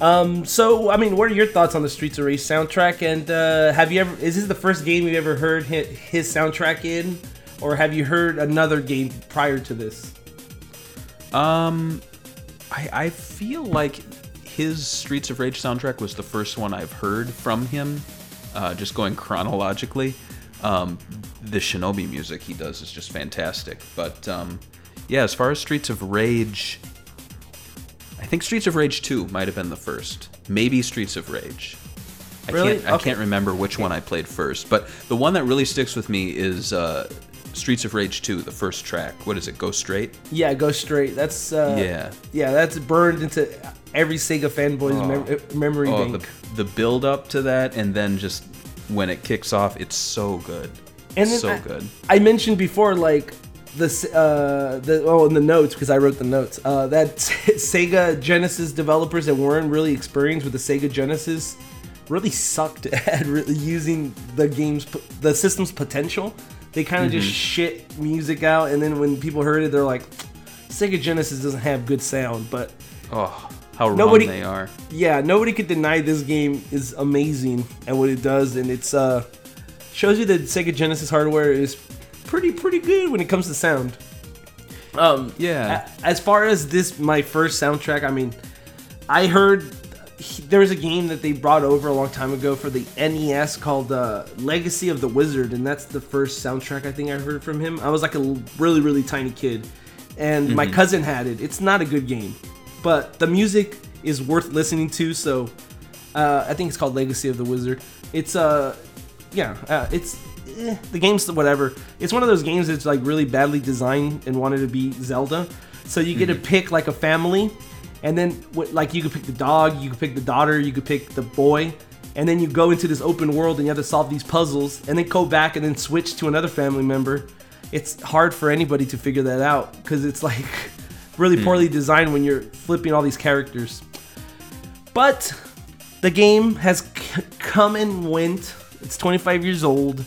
Um. So, I mean, what are your thoughts on the Streets of Rage soundtrack? And uh, have you ever? Is this the first game you've ever heard his soundtrack in, or have you heard another game prior to this? Um, I, I feel like his Streets of Rage soundtrack was the first one I've heard from him. Uh, just going chronologically, um, the Shinobi music he does is just fantastic. But um, yeah, as far as Streets of Rage, I think Streets of Rage 2 might have been the first. Maybe Streets of Rage. I Really? can't I Okay. can't remember which one I played first, but the one that really sticks with me is uh, Streets of Rage 2, the first track. What is it? Go Straight? Yeah, go straight. That's uh, Yeah. yeah. That's burned into every Sega fanboy's mem- memory Oh, bank. the, the build up to that, and then just when it kicks off, it's so good. And so I, good. I mentioned before, like the uh, the oh, in the notes because I wrote the notes. Uh, that Sega Genesis developers that weren't really experienced with the Sega Genesis really sucked at really using the game's p- the system's potential. They kind of just shit music out, and then when people heard it, they're like, Sega Genesis doesn't have good sound, but Oh, how wrong they are. yeah, nobody could deny this game is amazing and what it does, and it's uh shows you that Sega Genesis hardware is pretty pretty good when it comes to sound. Um, Yeah. a- as far as this, my first soundtrack, I mean, I heard he- there was a game that they brought over a long time ago for the NES called uh, Legacy of the Wizard, and that's the first soundtrack I think I heard from him. I was like a really really tiny kid, and my cousin had it. It's not a good game, but the music is worth listening to. So uh, I think it's called Legacy of the Wizard. It's uh, yeah, uh, it's eh, the game's whatever. It's one of those games that's like really badly designed and wanted to be Zelda. So you get to pick like a family, and then what, like you could pick the dog, you could pick the daughter, you could pick the boy, and then you go into this open world and you have to solve these puzzles, and then go back and then switch to another family member. it's hard for anybody to figure that out because it's like really hmm. poorly designed when you're flipping all these characters. But the game has c- come and went. It's 25 years old.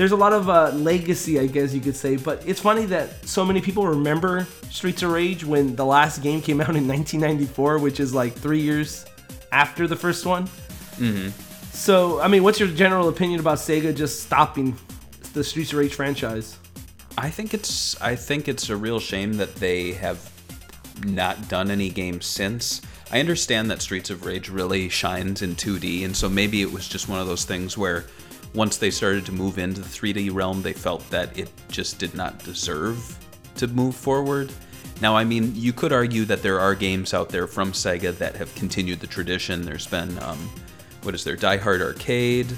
There's a lot of uh, legacy, I guess you could say. But it's funny that so many people remember Streets of Rage when the last game came out in 1994, which is like three years after the first one. So, I mean, what's your general opinion about Sega just stopping the Streets of Rage franchise? I think it's I think it's a real shame that they have not done any games since. I understand that Streets of Rage really shines in 2D, and so maybe it was just one of those things where once they started to move into the 3D realm, they felt that it just did not deserve to move forward. Now, I mean, you could argue that there are games out there from Sega that have continued the tradition. There's been, um, what is there, Die Hard Arcade.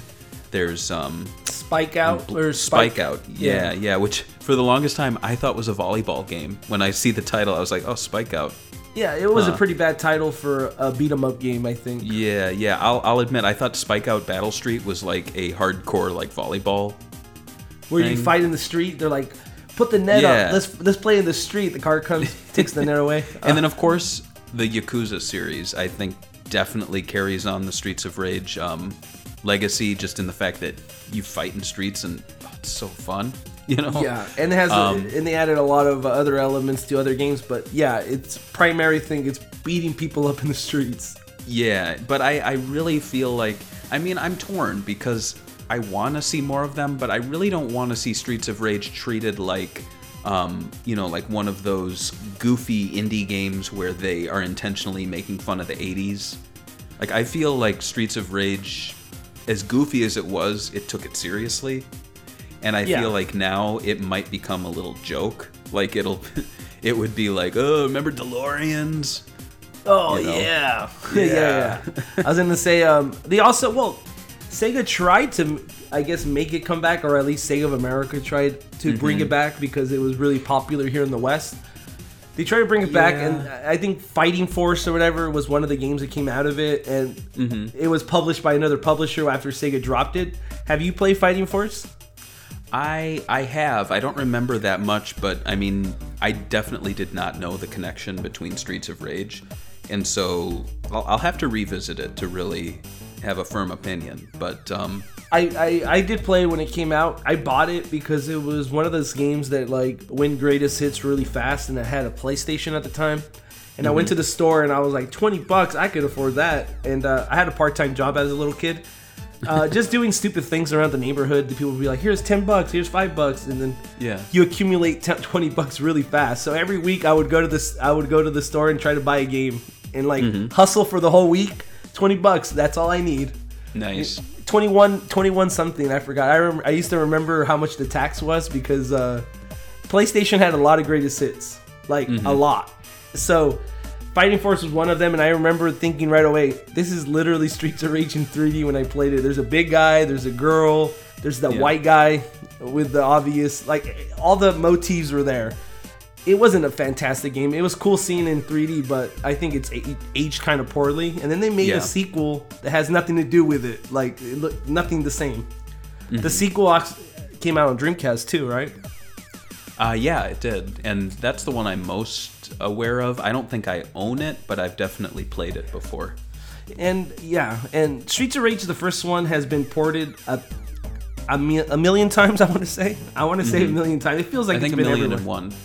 There's um, Spike Out or Spike Out. Yeah, yeah, which for the longest time I thought was a volleyball game. When I see the title, I was like, oh, Spike Out. Yeah, it was a pretty bad title for a beat 'em up game, I think. Yeah, yeah. I'll, I'll admit, I thought Spike Out Battle Street was like a hardcore like volleyball. Where you fight in the street, they're like, "Put the net Yeah. up. Let's let's play in the street." The car comes, takes the net away. And then, of course, the Yakuza series, I think, definitely carries on the Streets of Rage um, legacy, just in the fact that you fight in streets and oh, it's so fun. You know? yeah, and it has Um, and they added a lot of uh, other elements to other games, but yeah, its primary thing is beating people up in the streets. Yeah, but I, I really feel like I mean I'm torn because I want to see more of them, but I really don't want to see Streets of Rage treated like um, you know, like one of those goofy indie games where they are intentionally making fun of the 80s. Like I feel like Streets of Rage as goofy as it was, it took it seriously. And I Yeah. feel like now it might become a little joke. Like it'll it would be like, "Oh, remember DeLoreans?" Oh You know? yeah. yeah, Yeah. yeah. I was gonna say, um, they also well, Sega tried to, I guess, make it come back, or at least Sega of America tried to bring Mm-hmm. it back because it was really popular here in the West. They tried to bring it back, Yeah. and I think Fighting Force or whatever was one of the games that came out of it, and Mm-hmm. it was published by another publisher after Sega dropped it. Have you played Fighting Force? I I have. I don't remember that much, but I mean, I definitely did not know the connection between Streets of Rage, and so I'll, I'll have to revisit it to really have a firm opinion. But um, I, I I did play when it came out. I bought it because it was one of those games that like win greatest hits really fast, and I had a PlayStation at the time. And I went to the store and I was like, twenty bucks, I could afford that. And uh, I had a part time job as a little kid, uh, just doing stupid things around the neighborhood. The people would be like, here's ten bucks, here's five bucks, and then Yeah. you accumulate 10, 20 bucks really fast. So every week I would go to this, I would go to the store and try to buy a game and like hustle for the whole week. Twenty bucks, that's all I need. nice. 21 21 something i forgot i rem- i used to remember how much the tax was because uh playstation had a lot of greatest hits like a lot so fighting force was one of them and i remember thinking right away this is literally streets of rage in 3d when i played it there's a big guy there's a girl there's the Yeah. white guy with the obvious like all the motifs were there it wasn't a fantastic game. It was cool seeing in 3D, but I think it's aged kind of poorly. And then they made Yeah. a sequel that has nothing to do with it. Like, it looked nothing the same. Mm-hmm. The sequel came out on Dreamcast too, right? Uh, yeah, it did, and that's the one I'm most aware of. I don't think I own it, but I've definitely played it before. And yeah, and Streets of Rage, the first one, has been ported a, a, mi- a million times. I want to say. I want to say a million times. It feels like Mm-hmm. I think a it's been million everywhere. and one.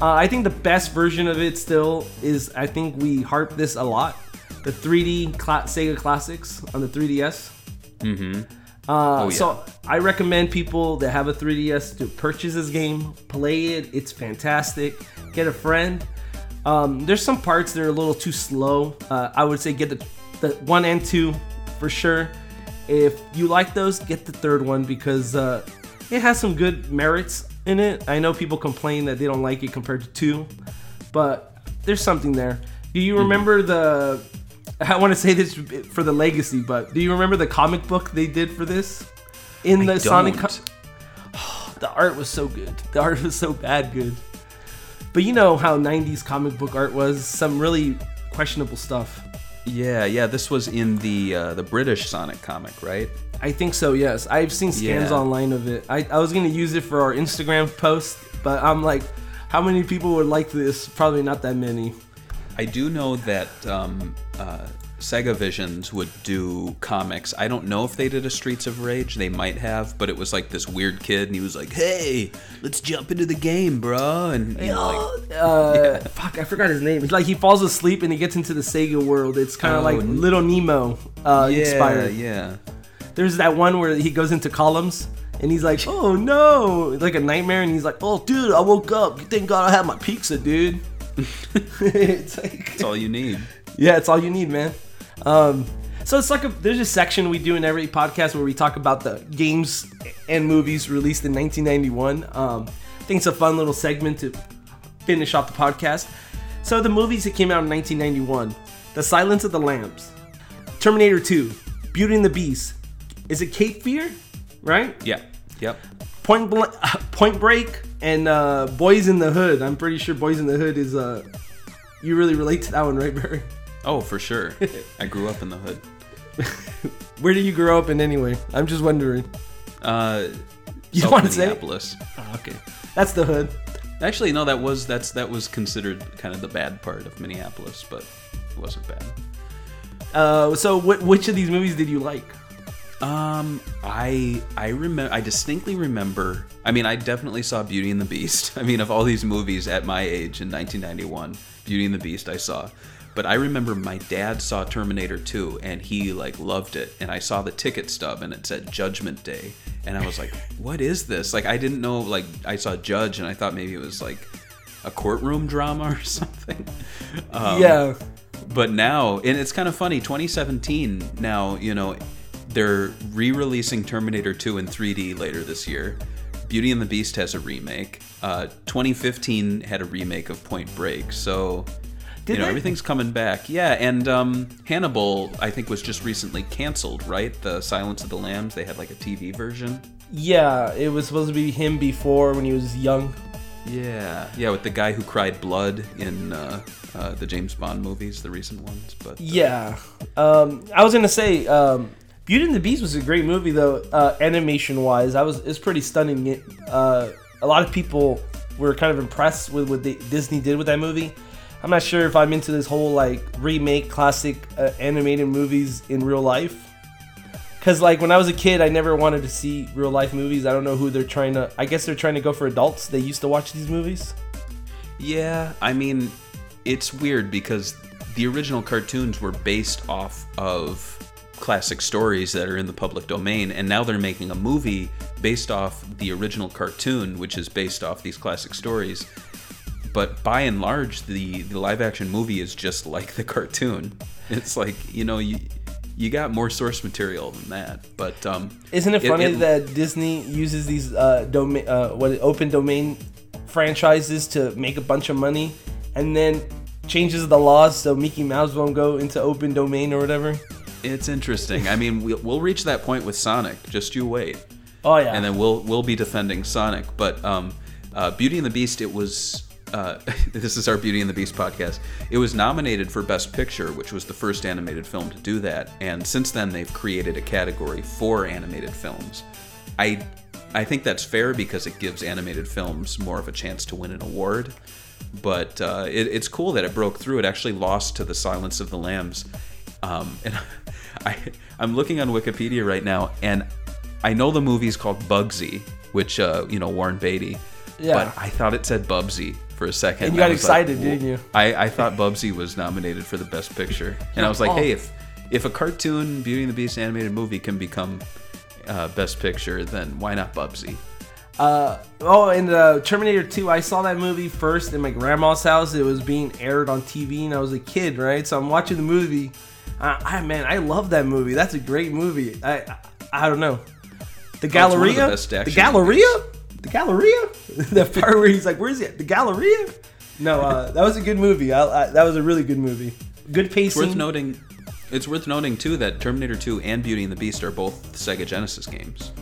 Uh, I think the best version of it still is. I think we harp this a lot. The 3D cla- Sega classics on the 3DS. Mm-hmm. Uh, Oh, yeah. So I recommend people that have a 3DS to purchase this game, play it. It's fantastic. Get a friend. Um, there's some parts that are a little too slow. Uh, I would say get the, the one and two for sure. If you like those, get the third one because uh, it has some good merits in it. I know people complain that they don't like it compared to two, but there's something there. Do you remember the? I want to say this for the legacy, but do you remember the comic book they did for this? In the Sonic, don't. co- the art was so good. The art was so bad good. But you know how 90s comic book art was some really questionable stuff. Yeah, yeah. This was in the uh, the British Sonic comic, right? I think so. Yes, I've seen scans Yeah. online of it. I, I was gonna use it for our Instagram post, but I'm like, how many people would like this? Probably not that many. I do know that um, uh, Sega Visions would do comics. I don't know if they did a Streets of Rage. They might have, but it was like this weird kid, and he was like, "Hey, let's jump into the game, bro!" And you know, like, Uh, fuck, I forgot his name. It's like he falls asleep and he gets into the Sega world. It's kind of Oh, like Little Nemo uh, yeah, inspired. yeah. There's that one where he goes into columns and he's like, "Oh no!" It's like a nightmare, and he's like, "Oh, dude, I woke up. Thank God I had my pizza, dude." it's like, That's all you need. yeah, it's all you need, man. Um, so it's like a, there's a section we do in every podcast where we talk about the games and movies released in 1991. Um, I think it's a fun little segment to finish off the podcast. So the movies that came out in 1991: The Silence of the Lambs, Terminator 2, Beauty and the Beast. Is it Cape Fear? Right? Yeah. Yep. Point Blank, Point Break, and uh, Boys in the Hood. I'm pretty sure Boys in the Hood is uh, you really relate to that one, right, Barry? Oh, for sure. I grew up in the hood. Where do you grow up in anyway? I'm just wondering. Uh, You don't want to say? Minneapolis. Oh, okay, that's the hood. Actually, no, that was that's that was considered kind of the bad part of Minneapolis, but it wasn't bad. Uh, so wh- which of these movies did you like? Um, I I remember I distinctly remember. I mean, I definitely saw Beauty and the Beast. I mean, of all these movies at my age in 1991, Beauty and the Beast I saw. But I remember my dad saw Terminator 2 and he like loved it. And I saw the ticket stub and it said Judgment Day. And I was like, "What is this?" Like I didn't know like I saw Judge and I thought maybe it was like a courtroom drama or something. Um, yeah, but now and it's kind of funny 2017 now you know they're re-releasing terminator 2 in 3d later this year beauty and the beast has a remake uh, 2015 had a remake of point break so Did you know they? everything's coming back yeah and um, hannibal i think was just recently canceled right the silence of the lambs they had like a tv version yeah. It was supposed to be him before when he was young. yeah yeah with the guy who cried blood in uh, uh, the james bond movies the recent ones but uh, Yeah. Um, I was gonna say, um, Beauty and the Beast was a great movie though, uh, animation wise. I was it's pretty stunning. Uh, a lot of people were kind of impressed with what Disney did with that movie. I'm not sure if I'm into this whole like remake classic uh, animated movies in real life. Cause like when I was a kid, I never wanted to see real life movies. I don't know who they're trying to. I guess they're trying to go for adults. They used to watch these movies. Yeah, I mean, it's weird because the original cartoons were based off of classic stories that are in the public domain, and now they're making a movie based off the original cartoon, which is based off these classic stories. But by and large, the, the live action movie is just like the cartoon. It's like, you know, you you got more source material than that. But um Isn't it It- funny it- that Disney uses these uh, domain, uh, what open domain franchises to make a bunch of money, and then changes the laws so Mickey Mouse won't go into open domain or whatever? It's interesting. I mean, we'll, we'll reach that point with Sonic. Just you wait. Oh yeah. and then we'll we'll be defending Sonic. But um, uh, Beauty and the Beast, it was. Uh, this is our Beauty and the Beast podcast. It was nominated for Best Picture, which was the first animated film to do that. And since then, they've created a category for animated films. I I think that's fair because it gives animated films more of a chance to win an award. But uh, it, it's cool that it broke through. It actually lost to The Silence of the Lambs. Um, and I, I'm looking on Wikipedia right now, and I know the movie's called Bugsy, which uh, you know Warren Beatty. Yeah. But I thought it said Bubsy for a second. And you got was like, excited, didn't you? I, I thought Bubsy was nominated for the Best Picture, and I was like, Oh. hey, if if a cartoon Beauty and the Beast animated movie can become uh, Best Picture, then why not Bubsy? Uh, oh, and uh, Terminator 2, I saw that movie first in my grandma's house. It was being aired on TV, and I was a kid, right? So I'm watching the movie. Uh, I man, I love that movie. That's a great movie. I I, I don't know. The one of the Galleria, the Galleria, the Galleria. the part where he's like, "Where's he? At? The Galleria?" No, uh, that was a good movie. I, I, that was a really good movie. Good pacing. It's worth noting. It's worth noting too that Terminator 2 and Beauty and the Beast are both Sega Genesis games.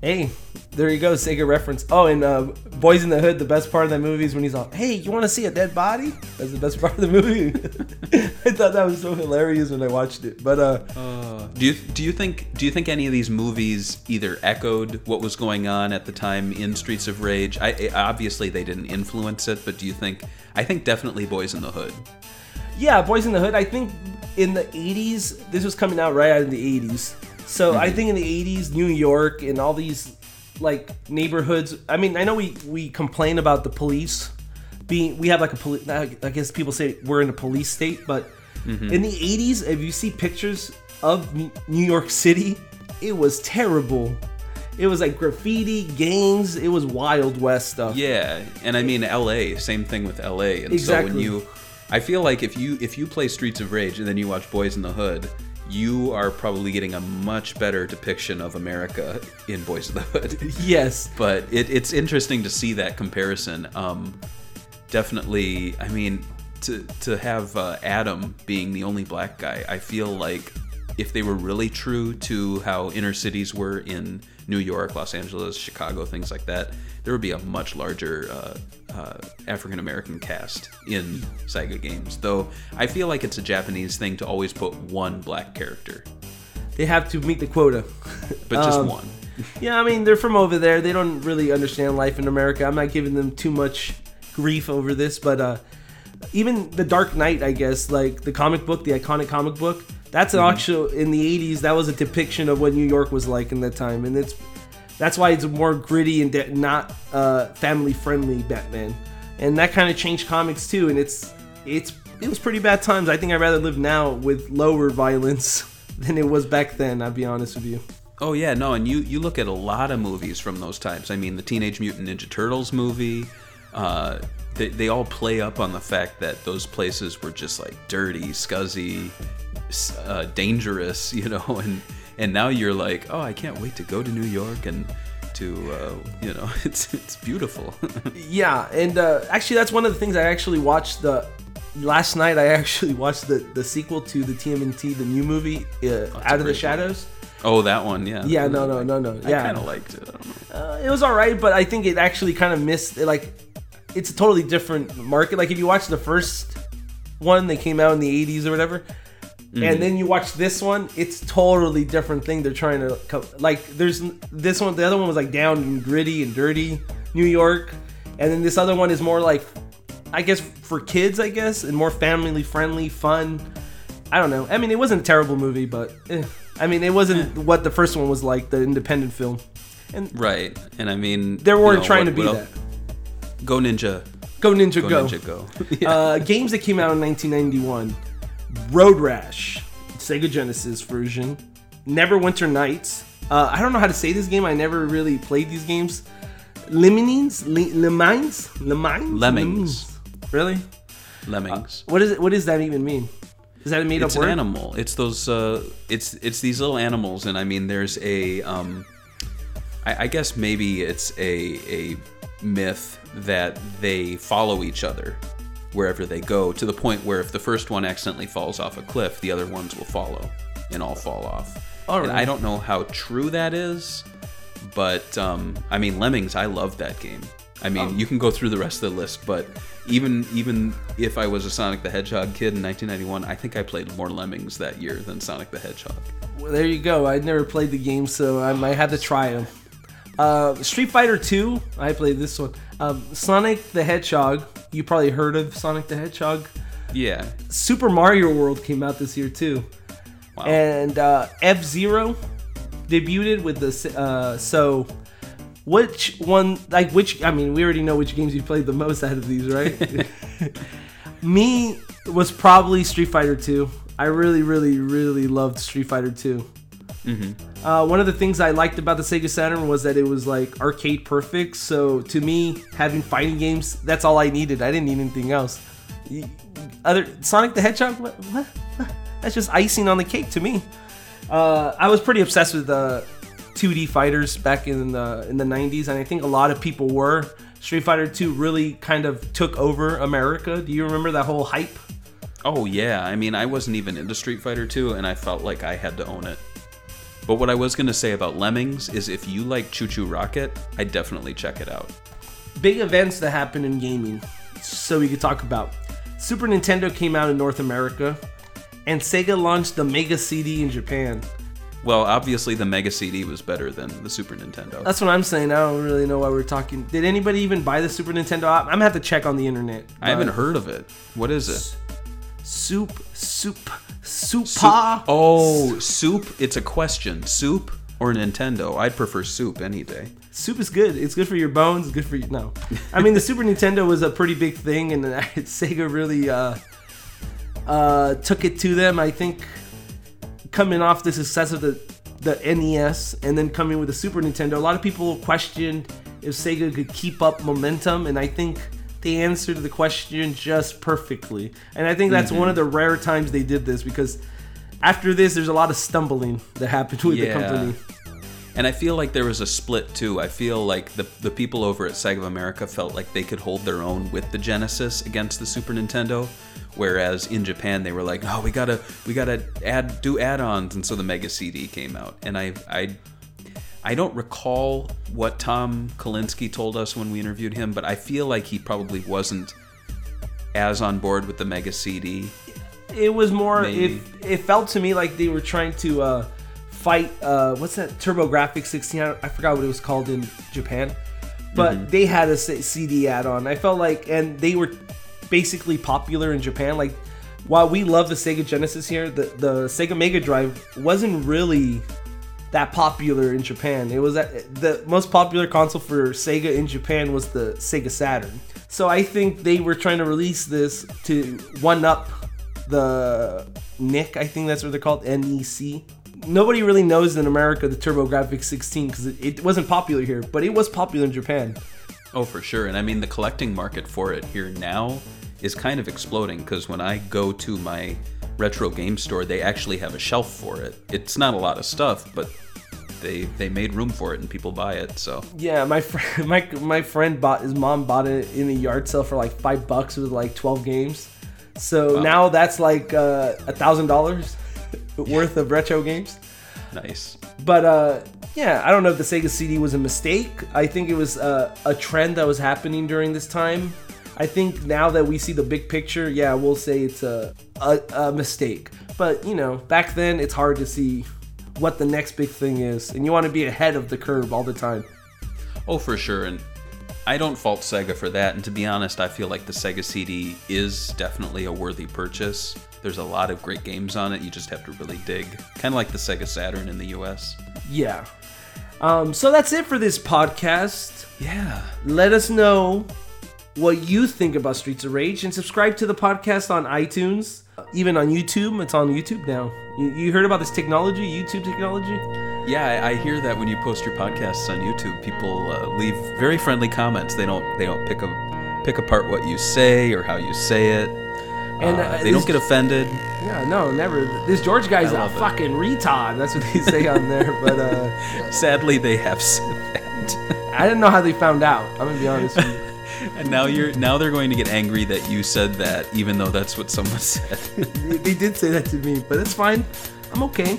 Hey, there you go, Sega reference. Oh, and uh, Boys in the Hood, the best part of that movie is when he's all, hey, you want to see a dead body? That's the best part of the movie. I thought that was so hilarious when I watched it. But uh, Do you do you think do you think any of these movies either echoed what was going on at the time in Streets of Rage? I, I- obviously they didn't influence it, but do you think? I think definitely Boys in the Hood. yeah, Boys in the Hood, I think in the 80s, this was coming out right out of the 80s. So I mm-hmm. think in the 80s, New York and all these like neighborhoods. I mean, I know we, we complain about the police being, we have like a police, I guess people say we're in a police state, but mm-hmm. in the 80s, if you see pictures of New New York City, it was terrible. It was like graffiti, gangs, it was Wild West stuff. Yeah, and I mean L.A. Same thing with L.A. And so when you, I feel like if you if you play Streets of Rage and then you watch Boys in the Hood, you are probably getting a much better depiction of America in Boys of the Hood. Yes. but it, it's interesting to see that comparison. Um, definitely, I mean, to to have uh, Adam being the only black guy, I feel like if they were really true to how inner cities were in New York, Los Angeles, Chicago, things like that, there would be a much larger uh, uh, African American cast in Sega games. Though I feel like it's a Japanese thing to always put one black character, They have to meet the quota. but just Um, one. Yeah, I mean, they're from over there. They don't really understand life in America. I'm not giving them too much grief over this, but uh, even The Dark Knight, I guess, like the comic book, the iconic comic book, that's an actual, in the 80s, that was a depiction of what New York was like in that time. And it's that's why it's more gritty and de- not uh, family friendly Batman. And that kind of changed comics too. And it's, it's, it was pretty bad times. I think I'd rather live now with lower violence than it was back then, I'll be honest with you. Oh yeah, no, and you you look at a lot of movies from those times. I mean, the Teenage Mutant Ninja Turtles movie. Uh, they, they all play up on the fact that those places were just like dirty, scuzzy, uh, dangerous, you know. And and now you're like, oh, I can't wait to go to New York and to uh, you know, it's it's beautiful. Yeah, and uh, actually, that's one of the things I actually watched the last night. I actually watched the the sequel to the TMNT, the new movie, uh, Out of the Shadows. oh, that one, yeah. Yeah, no, no, no, no. I kind of liked it. I don't know. uh, it was all right, but I think it actually kind of missed. It, like, it's a totally different market. Like, if you watch the first one, they came out in the '80s or whatever. And then you watch this one, it's totally different thing. They're trying to like. There's this one. The other one was like down and gritty and dirty, New York, and then this other one is more like, I guess for kids, I guess, and more family friendly, fun. I don't know. I mean, it wasn't a terrible movie, but eh. I mean, it wasn't what the first one was like, the independent film. And Right, and I mean, they weren't know, trying what- to be that. Go Ninja, Go Ninja Go, Go. Ninja, Go. Uh, games that came out in 1991: Road Rash, Sega Genesis version, Neverwinter Nights. Uh, I don't know how to say this game. I never really played these games. Lemonines, Le- Lemines, Lemines, Lemmings. Really? Lemmings. What is it? What does that even mean? Is that a made it's up an word? animal. It's those. Uh, it's it's these little animals, and I mean, there's a. Um, I, I guess maybe it's a a myth that they follow each other wherever they go, to the point where if the first one accidentally falls off a cliff, the other ones will follow and all fall off. All And. I don't know how true that is, but um, I mean, Lemmings. I love that game. I mean, Oh. you can go through the rest of the list, but even even if I was a Sonic the Hedgehog kid in 1991, I think I played more Lemmings that year than Sonic the Hedgehog. Well, there you go. I never played the game, so I might have to try them. Uh, Street Fighter 2, I played this one. Um, Sonic the Hedgehog, you probably heard of Sonic the Hedgehog. Yeah. Super Mario World came out this year too, Wow. and uh, F Zero debuted with the. Uh, so, which one? Like which? I mean, we already know which games you played the most out of these, right? Me was probably Street Fighter 2. I really, really, really loved Street Fighter 2. Uh, one of the things I liked about the Sega Saturn was that it was like arcade perfect. So to me, having fighting games, that's all I needed. I didn't need anything else. Other Sonic the Hedgehog, what? what? That's just icing on the cake to me. Uh, I was pretty obsessed with uh, 2D fighters back in the in the 90s, and I think a lot of people were. Street Fighter 2 really kind of took over America. Do you remember that whole hype? oh yeah. I mean, I wasn't even into Street Fighter 2, and I felt like I had to own it. But what I was going to say about Lemmings is if you like ChuChu Rocket, I definitely check it out. Big events that happen in gaming, so we could talk about. Super Nintendo came out in North America, and Sega launched the Mega CD in Japan. Well, obviously the Mega CD was better than the Super Nintendo. That's what I'm saying. I don't really know why we're talking. Did anybody even buy the Super Nintendo? I'm gonna have to check on the internet. I haven't heard of it. What is it? Soup, soup, soup, Soup- Oh, soup. It's a question. Soup or Nintendo? I'd prefer soup any day. Soup is good. It's good for your bones. It's good for you. No, I mean the Super Nintendo was a pretty big thing, and Sega really uh, uh, took it to them. I think coming off the success of the the NES and then coming with the Super Nintendo, a lot of people questioned if Sega could keep up momentum, and I think they answered the question just perfectly. And I think that's one of mm-hmm. the rare times they did this because after this, there's a lot of stumbling that happened with the Yeah. company. And I feel like there was a split too. I feel like the the people over at Sega of America felt like they could hold their own with the Genesis against the Super Nintendo, whereas in Japan they were like, "Oh, we gotta we gotta add do add-ons," and so the Mega CD came out. And I I I don't recall what Tom Kalinske told us when we interviewed him, but I feel like he probably wasn't as on board with the Mega CD. it was more Maybe. it, it felt to me like they were trying to uh, fight uh, what's that TurboGrafx 16 I, I forgot what it was called in Japan but Mm-hmm. they had a CD add-on I felt like and they were basically popular in Japan like while we love the Sega Genesis here the, the Sega Mega Drive wasn't really that popular in Japan. It was that the most popular console for Sega in Japan was the Sega Saturn. So I think they were trying to release this to one up the NIC. I think that's what they're called, NEC. Nobody really knows in America the TurboGrafx 16 because it, it wasn't popular here, but it was popular in Japan. Oh, for sure. And I mean, the collecting market for it here now is kind of exploding because when I go to my retro game store, they actually have a shelf for it. It's not a lot of stuff, but they they made room for it and people buy it. So Yeah, my friend, my my friend bought his mom bought it in a yard sale for like five bucks with like twelve games. So Wow. now that's like uh, a thousand dollars worth of retro games. nice. But uh, yeah, I don't know if the Sega CD was a mistake. I think it was uh, a trend that was happening during this time. I think now that we see the big picture, yeah, we'll say it's a, a, a mistake. But you know, back then it's hard to see what the next big thing is, and you want to be ahead of the curve all the time. Oh, for sure. And I don't fault Sega for that. And to be honest, I feel like the Sega CD is definitely a worthy purchase. There's a lot of great games on it. You just have to really dig. Kind of like the Sega Saturn in the US. Yeah. Um, so that's it for this podcast. Yeah. Let us know what you think about Streets of Rage and subscribe to the podcast on iTunes, even on YouTube. It's on YouTube now. You, you heard about this technology, YouTube technology? Yeah, I, I hear that when you post your podcasts on YouTube, people uh, leave very friendly comments. They don't they don't pick a pick apart what you say or how you say it. And, Uh, uh, they don't get offended. Yeah, no, never. This George guy's a it. fucking retard. That's what they say on there. But uh, Sadly, they have said that. I didn't know how they found out. I'm gonna be honest with you. And now you're now they're going to get angry that you said that, even though that's what someone said. They- did say that to me, but it's fine. I'm okay.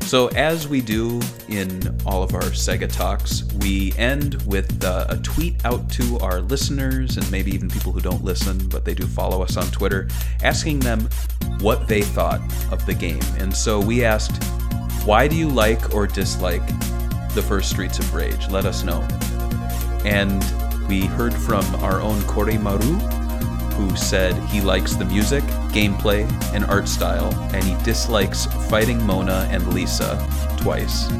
So, as we do in all of our Sega talks, we end with uh, a tweet out to our listeners and maybe even people who don't listen, but they do follow us on Twitter, asking them what they thought of the game. And so we asked, why do you like or dislike the first Streets of Rage? Let us know. And we heard from our own Korimaru, who said he likes the music, gameplay, and art style, and he dislikes fighting Mona and Lisa twice.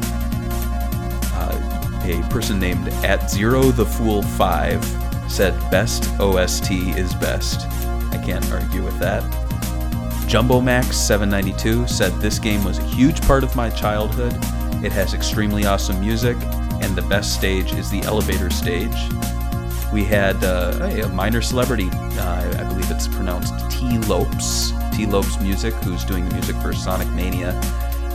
Uh, a person named at Zero the Fool Five said best OST is best. I can't argue with that. Jumbo Max 792 said this game was a huge part of my childhood. It has extremely awesome music, and the best stage is the elevator stage. We had uh, a minor celebrity, uh, I believe it's pronounced Tee Lopes, Tee Lopes Music, who's doing the music for Sonic Mania.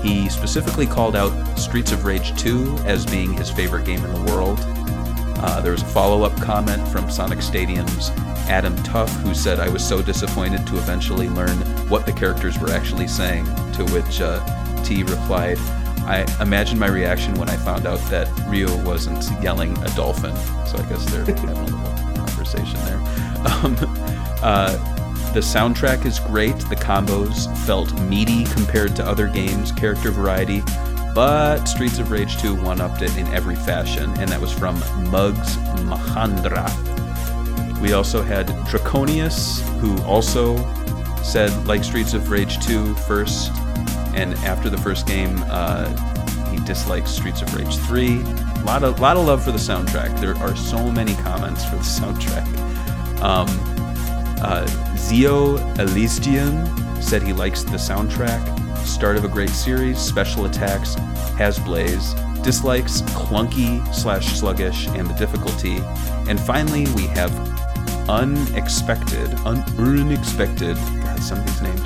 He specifically called out Streets of Rage 2 as being his favorite game in the world. Uh, there was a follow up comment from Sonic Stadium's Adam Tuff, who said, I was so disappointed to eventually learn what the characters were actually saying. To which uh, T replied, I imagine my reaction when I found out that Rio wasn't yelling a dolphin. So I guess they're having a little conversation there. Um, uh, the soundtrack is great. The combos felt meaty compared to other games, character variety, but Streets of Rage 2 one upped it in every fashion, and that was from Mugs Mahandra. We also had Draconius, who also said, like Streets of Rage 2 first, and after the first game, uh, he dislikes Streets of Rage 3. A lot of, lot of love for the soundtrack. There are so many comments for the soundtrack. Um, uh, Zio Elysian said he likes the soundtrack, start of a great series, special attacks, has blaze, dislikes clunky slash sluggish and the difficulty, and finally we have unexpected, un- unexpected. God, some of these names.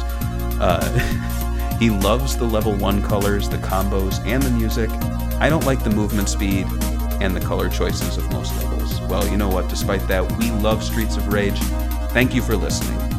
Uh, he loves the level one colors, the combos, and the music. I don't like the movement speed and the color choices of most levels. Well, you know what? Despite that, we love Streets of Rage. Thank you for listening.